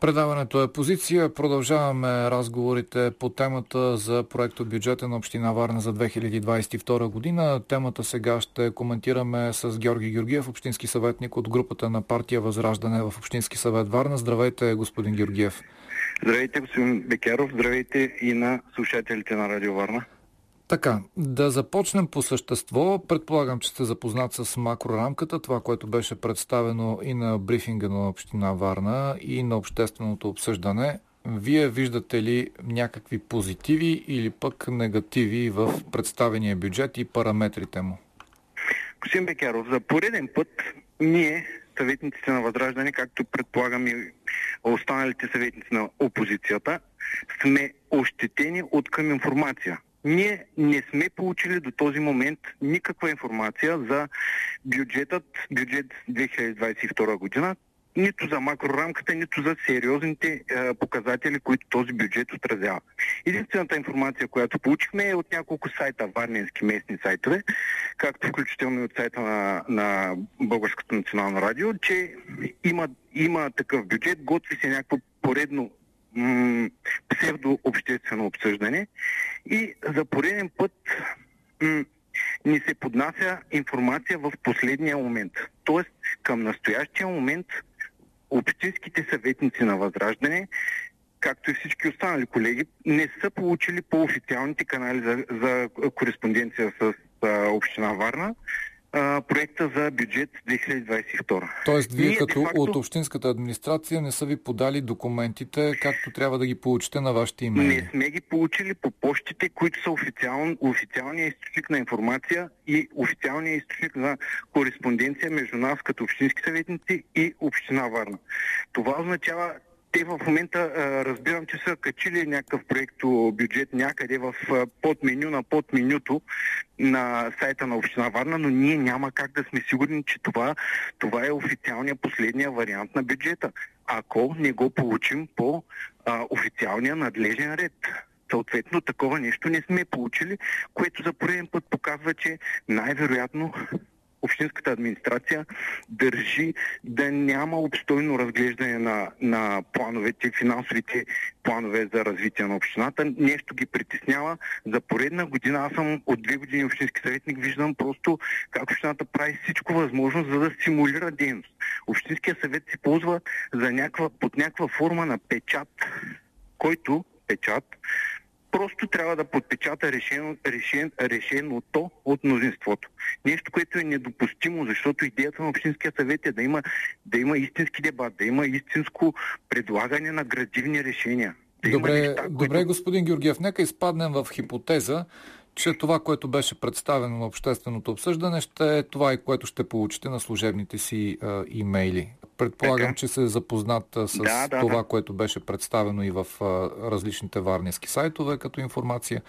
Предаването е позиция. Продължаваме разговорите по темата за проекто бюджета на Община Варна за 2022 година. Темата сега ще коментираме с Георги Георгиев, общински съветник от групата на партия Възраждане в Общински съвет Варна. Здравейте, господин Георгиев. Здравейте, господин Бекеров. Здравейте и на слушателите на Радио Варна. Така, да започнем по същество. Предполагам, че сте запознат с макрорамката, това, което беше представено и на брифинга на Община Варна и на общественото обсъждане. Вие виждате ли някакви позитиви или пък негативи в представения бюджет и параметрите му? Господин Бекяров, за пореден път ние, съветниците на Възраждане, както предполагам и останалите съветници на опозицията, сме ощетени от към информация. Ние не сме получили до този момент никаква информация за бюджетът, бюджет 2022 година, нито за макрорамката, нито за сериозните е, показатели, които този бюджет отразява. Единствената информация, която получихме е от няколко сайта, варненски местни сайтове, както включително и от сайта на, на Българското национално радио, че има, има такъв бюджет, готви се някакво поредно м- псевдообществено обсъждане и за пореден път м- ни се поднася информация в последния момент. Тоест, към настоящия момент общинските съветници на Възраждане, както и всички останали колеги, не са получили по-официалните канали за, за кореспонденция с а, Община Варна а, проекта за бюджет 2022. Тоест, вие Ние, като факто, от Общинската администрация не са ви подали документите, както трябва да ги получите на вашите имейли? Не сме ги получили по почтите, които са официал, официалният източник на информация и официалният източник на кореспонденция между нас като общински съветници и Община Варна. Това означава, те в момента разбирам, че са качили някакъв проекто бюджет някъде в подменю на подменюто на сайта на Община Варна, но ние няма как да сме сигурни, че това, това е официалния последния вариант на бюджета, ако не го получим по а, официалния надлежен ред. Съответно, такова нещо не сме получили, което за пореден път показва, че най-вероятно общинската администрация държи да няма обстойно разглеждане на, на плановете, финансовите планове за развитие на общината. Нещо ги притеснява. За поредна година, аз съм от две години общински съветник, виждам просто как общината прави всичко възможно, за да стимулира дейност. Общинския съвет се ползва за някаква, под някаква форма на печат, който печат просто трябва да подпечата решено, решен, решеното от мнозинството. Нещо, което е недопустимо, защото идеята на Общинския съвет е да има, да има истински дебат, да има истинско предлагане на градивни решения. Да добре, неща, добре които... господин Георгиев, нека изпаднем в хипотеза, че това, което беше представено на общественото обсъждане, ще е това и което ще получите на служебните си а, имейли. Предполагам, така. че се е запознат с да, да, това, да. което беше представено и в различните варненски сайтове като информация.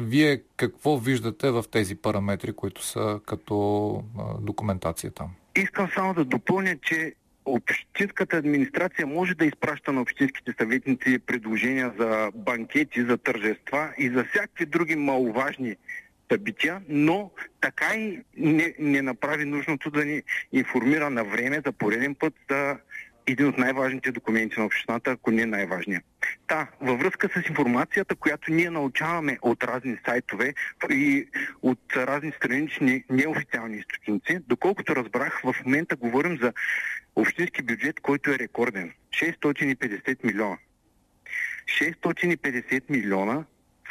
Вие какво виждате в тези параметри, които са като документация там? Искам само да допълня, че общинската администрация може да изпраща на общинските съветници предложения за банкети, за тържества и за всякакви други маловажни събития, но така и не, не направи нужното да ни информира на време за пореден път за един от най-важните документи на общината, ако не най-важният. Та, във връзка с информацията, която ние научаваме от разни сайтове и от разни странични неофициални източници, доколкото разбрах, в момента говорим за общински бюджет, който е рекорден. 650 милиона. 650 милиона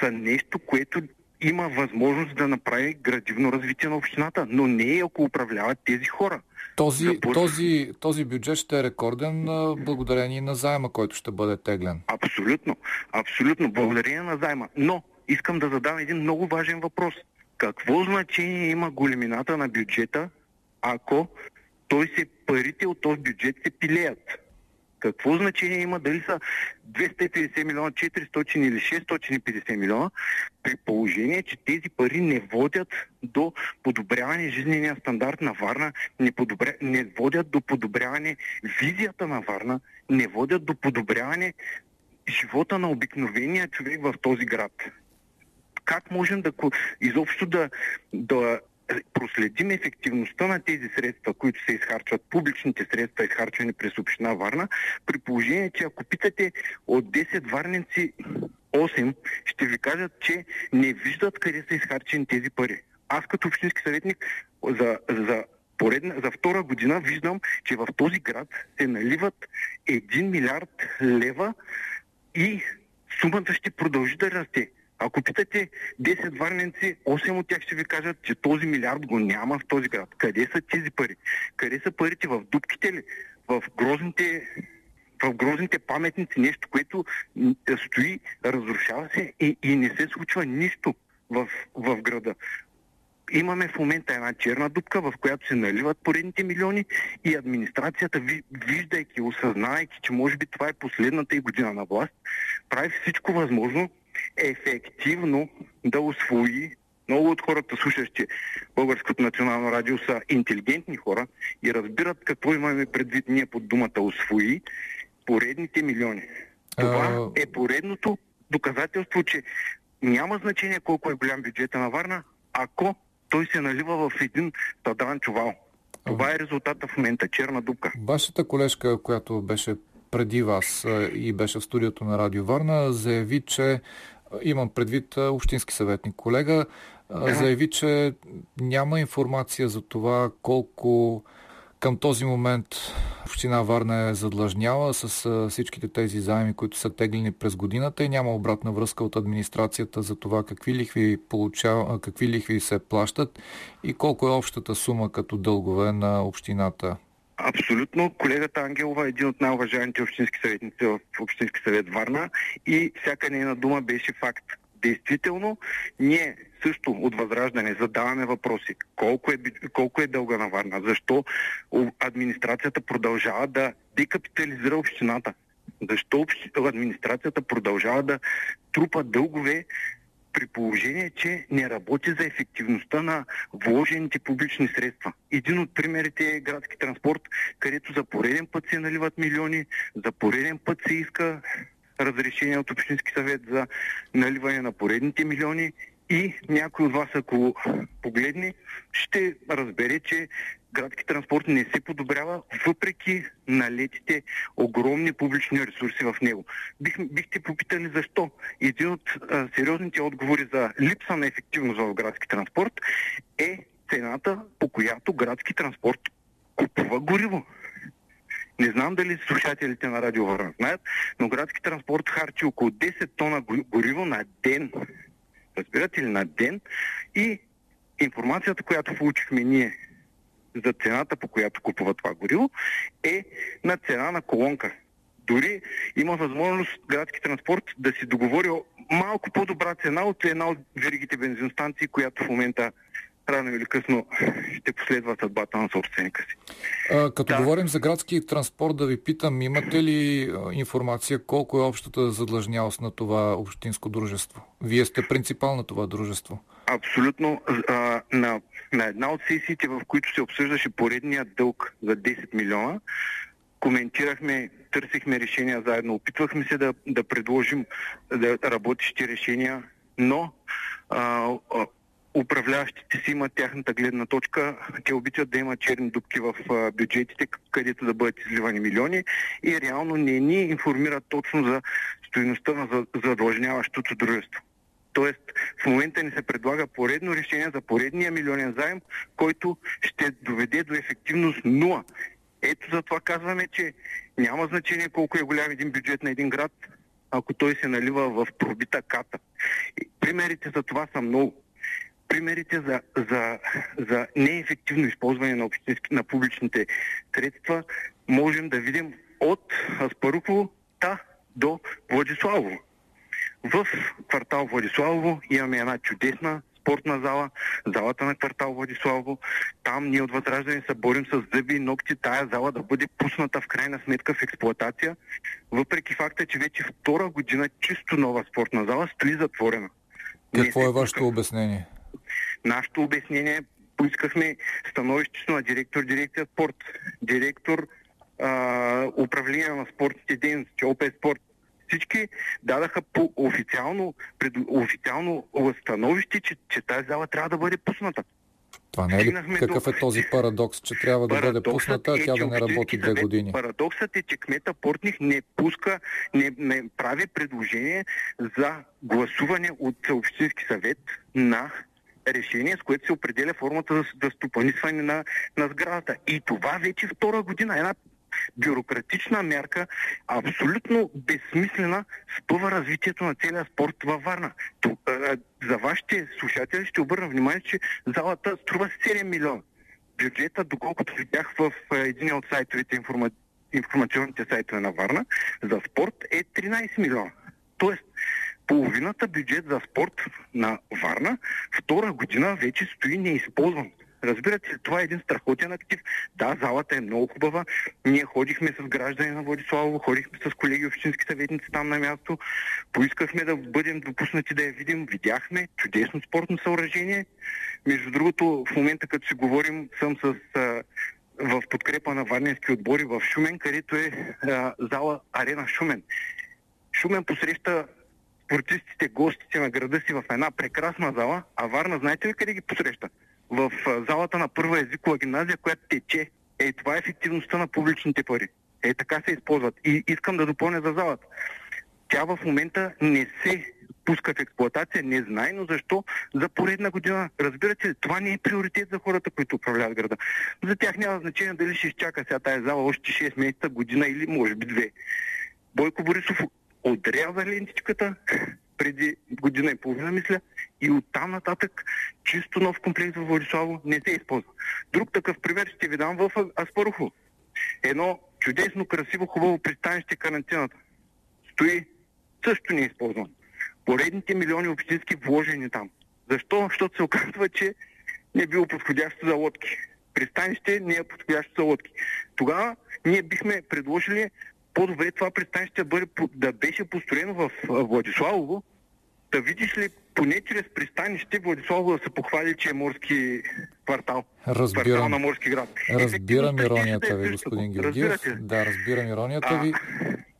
са нещо, което има възможност да направи градивно развитие на общината, но не е ако управляват тези хора. Този, Запор... този, този бюджет ще е рекорден благодарение на заема, който ще бъде теглен. Абсолютно. Абсолютно. Благодарение на заема. Но искам да задам един много важен въпрос. Какво значение има големината на бюджета, ако той се парите от този бюджет се пилеят? Какво значение има дали са 250 милиона, 400 или 650 милиона, при положение, че тези пари не водят до подобряване жизнения стандарт на Варна, не, подобря... не водят до подобряване визията на Варна, не водят до подобряване живота на обикновения човек в този град. Как можем да изобщо да, да проследим ефективността на тези средства, които се изхарчват, публичните средства, изхарчвани през община Варна, при положение, че ако питате от 10 варненци 8, ще ви кажат, че не виждат къде са изхарчени тези пари. Аз като общински съветник за, за поредна, за втора година виждам, че в този град се наливат 1 милиард лева и сумата ще продължи да расте. Ако питате 10 варненци, 8 от тях ще ви кажат, че този милиард го няма в този град. Къде са тези пари? Къде са парите? В дубките ли? В грозните в грозните паметници, нещо, което стои, разрушава се и, и не се случва нищо в, в града. Имаме в момента една черна дупка, в която се наливат поредните милиони и администрацията, виждайки, осъзнавайки, че може би това е последната и година на власт, прави всичко възможно ефективно да освои много от хората, слушащи Българското национално радио, са интелигентни хора и разбират какво имаме предвид ние под думата освои поредните милиони. Това е поредното доказателство, че няма значение колко е голям бюджета на Варна, ако той се налива в един тадран чувал. Това е резултата в момента, черна дупка. Вашата колежка, която беше преди вас и беше в студиото на Радио Варна, заяви, че имам предвид общински съветник колега, заяви, че няма информация за това колко към този момент община Варна е задлъжняла с всичките тези заеми, които са теглени през годината и няма обратна връзка от администрацията за това какви лихви, получава, какви лихви се плащат и колко е общата сума като дългове на общината. Абсолютно. Колегата Ангелова е един от най-уважаемите общински съветници в Общински съвет Варна и всяка нейна дума беше факт. Действително, ние също от Възраждане задаваме въпроси. Колко е, колко е дълга на Варна? Защо администрацията продължава да декапитализира общината? Защо администрацията продължава да трупа дългове при положение, че не работи за ефективността на вложените публични средства. Един от примерите е градски транспорт, където за пореден път се наливат милиони, за пореден път се иска разрешение от Общински съвет за наливане на поредните милиони и някой от вас, ако погледне, ще разбере, че градски транспорт не се подобрява, въпреки налетите огромни публични ресурси в него. Бих, бихте попитали защо. Един от а, сериозните отговори за липса на ефективност в градски транспорт е цената, по която градски транспорт купува гориво. Не знам дали слушателите на Радио знаят, но градски транспорт харчи около 10 тона гориво на ден. Разбирате ли, на ден. И информацията, която получихме ние за цената, по която купува това гориво, е на цена на колонка. Дори има възможност градски транспорт да си договори малко по-добра цена от една от веригите бензиностанции, която в момента рано или късно ще последва съдбата на собственика си. А, като да. говорим за градски транспорт, да ви питам, имате ли информация колко е общата задлъжнялост на това общинско дружество? Вие сте принципал на това дружество. Абсолютно. А, на, на една от сесиите, в които се обсъждаше поредния дълг за 10 милиона, коментирахме, търсихме решения заедно, опитвахме се да, да предложим да работещи решения, но а, а, управляващите си имат тяхната гледна точка. Те обичат да имат черни дубки в бюджетите, където да бъдат изливани милиони и реално не ни информират точно за стоеността на задлъжняващото дружество. Тоест, в момента ни се предлага поредно решение за поредния милионен заем, който ще доведе до ефективност нула. Ето за това казваме, че няма значение колко е голям един бюджет на един град, ако той се налива в пробита ката. Примерите за това са много примерите за, за, за неефективно използване на, общински, на публичните средства можем да видим от Аспарухово та до Владиславово. В квартал Владиславово имаме една чудесна спортна зала, залата на квартал Владиславово. Там ние от Възраждане се борим с зъби и ногти тая зала да бъде пусната в крайна сметка в експлоатация, въпреки факта, че вече втора година чисто нова спортна зала стои затворена. Какво е вашето обяснение? Нашето обяснение поискахме становището на директор дирекция спорт, директор а, управление на спортните дейности, ОП спорт. Всички дадаха по официално, пред, официално становище, че, че тази зала трябва да бъде пусната. Това не е ли какъв е този парадокс, че трябва да бъде пусната, а тя да не работи две години? Парадоксът е, че кмета Портних не пуска, не, не прави предложение за гласуване от Общински съвет на решение, с което се определя формата за, за стопанисване на, на сградата. И това вече втора година. Една бюрократична мярка, абсолютно безсмислена, спъва развитието на целия спорт във Варна. За вашите слушатели ще обърна внимание, че залата струва 7 милиона. Бюджета, доколкото видях в един от сайтовете, информа... информационните сайтове на Варна, за спорт е 13 милиона. Тоест, половината бюджет за спорт на Варна втора година вече стои неизползван. Разбирате това е един страхотен актив. Да, залата е много хубава. Ние ходихме с граждани на Владиславово, ходихме с колеги общински съветници там на място. Поискахме да бъдем допуснати да я видим. Видяхме чудесно спортно съоръжение. Между другото, в момента като си говорим, съм с в подкрепа на варненски отбори в Шумен, където е а, зала Арена Шумен. Шумен посреща спортистите, гостите на града си в една прекрасна зала, а Варна знаете ли къде ги посреща? в залата на първа езикова гимназия, която тече. Е, това е ефективността на публичните пари. Е, така се използват. И искам да допълня за залата. Тя в момента не се пуска в експлуатация, не знае, но защо за поредна година. Разбирате това не е приоритет за хората, които управляват града. За тях няма значение дали ще изчака сега тази зала още 6 месеца, година или може би две. Бойко Борисов отряза лентичката, преди година и половина, мисля, и оттам нататък чисто нов комплекс в Владиславо не се използва. Друг такъв пример ще ви дам в Аспарухо. Едно чудесно, красиво, хубаво пристанище карантината. Стои също не е използвано. Поредните милиони общински вложени там. Защо? Защото се оказва, че не е било подходящо за лодки. Пристанище не е подходящо за лодки. Тогава ние бихме предложили по-добре това пристанище да, бъде, да беше построено в Владиславово, да видиш ли поне чрез пристанище Владиславово да се похвали, че е морски квартал. Разбирам. Квартал на морски град. Разбирам иронията ви, господин Георгиев. Да, разбирам иронията ви.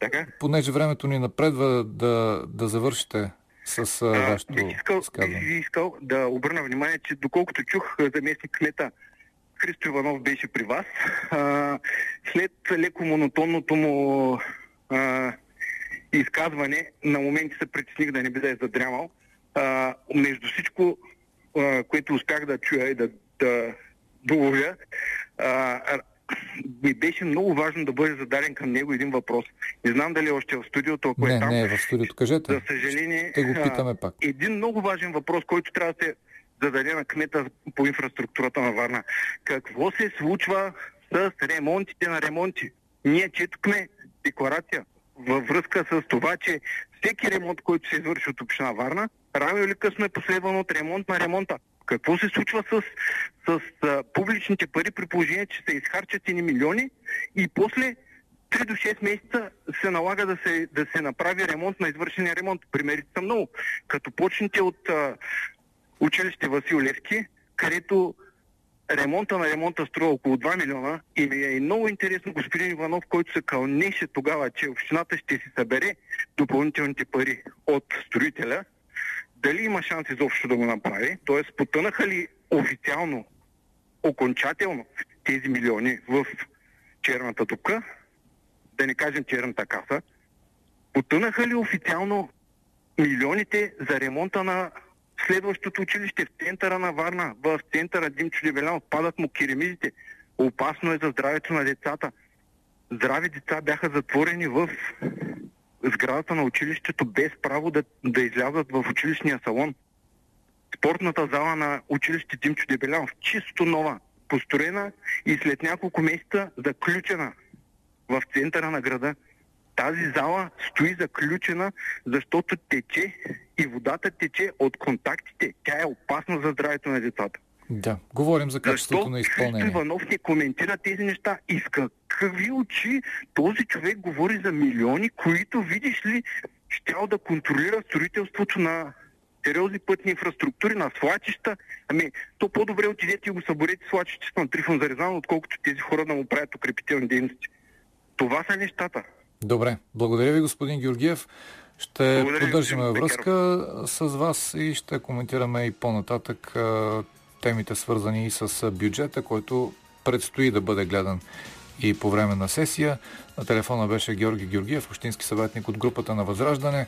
Така? Понеже времето ни напредва да, да завършите с а, вашето бих искал, бих искал да обърна внимание, че доколкото чух заместник кмета Христо Иванов беше при вас. А, след леко монотонното му а, изказване, на моменти се притесних да не би да е задрямал. А, между всичко, а, което успях да чуя и да, да доловя, ми беше много важно да бъде зададен към него един въпрос. Не знам дали е още в студиото, ако не, е там. Не, е в студиото. Кажете. За съжаление, Ще го питаме пак. един много важен въпрос, който трябва да се да даде на кмета по инфраструктурата на Варна. Какво се случва с ремонтите на ремонти? Ние четохме декларация във връзка с това, че всеки ремонт, който се извърши от община Варна, рано или късно е последван от ремонт на ремонта. Какво се случва с, с а, публичните пари при положение, че се изхарчат ни милиони и после 3 до 6 месеца се налага да се, да се направи ремонт на извършения ремонт. Примерите са много. Като почнете от училище Васил Левски, където ремонта на ремонта струва около 2 милиона и ми е много интересно господин Иванов, който се кълнеше тогава, че общината ще си събере допълнителните пари от строителя, дали има шанс изобщо да го направи, т.е. потънаха ли официално, окончателно тези милиони в черната дупка, да не кажем черната каса, потънаха ли официално милионите за ремонта на следващото училище в центъра на Варна, в центъра Димчо Дебелян, падат му керемидите. Опасно е за здравето на децата. Здрави деца бяха затворени в сградата на училището без право да, да излязат в училищния салон. Спортната зала на училище Димчо Дебелян, чисто нова, построена и след няколко месеца заключена в центъра на града. Тази зала стои заключена, защото тече и водата тече от контактите. Тя е опасна за здравето на децата. Да, говорим за качеството Защо на изпълнение. Христо Иванов не коментира тези неща и с какви очи този човек говори за милиони, които, видиш ли, щял да контролира строителството на сериозни пътни инфраструктури, на свлачища. Ами, то по-добре отидете и го съборете свлачището на Трифон Зарезан, отколкото тези хора да му правят укрепителни дейности. Това са нещата. Добре, благодаря ви, господин Георгиев. Ще поддържаме връзка с вас и ще коментираме и по-нататък темите свързани и с бюджета, който предстои да бъде гледан и по време на сесия. На телефона беше Георги Георгиев, общински съветник от групата на Възраждане.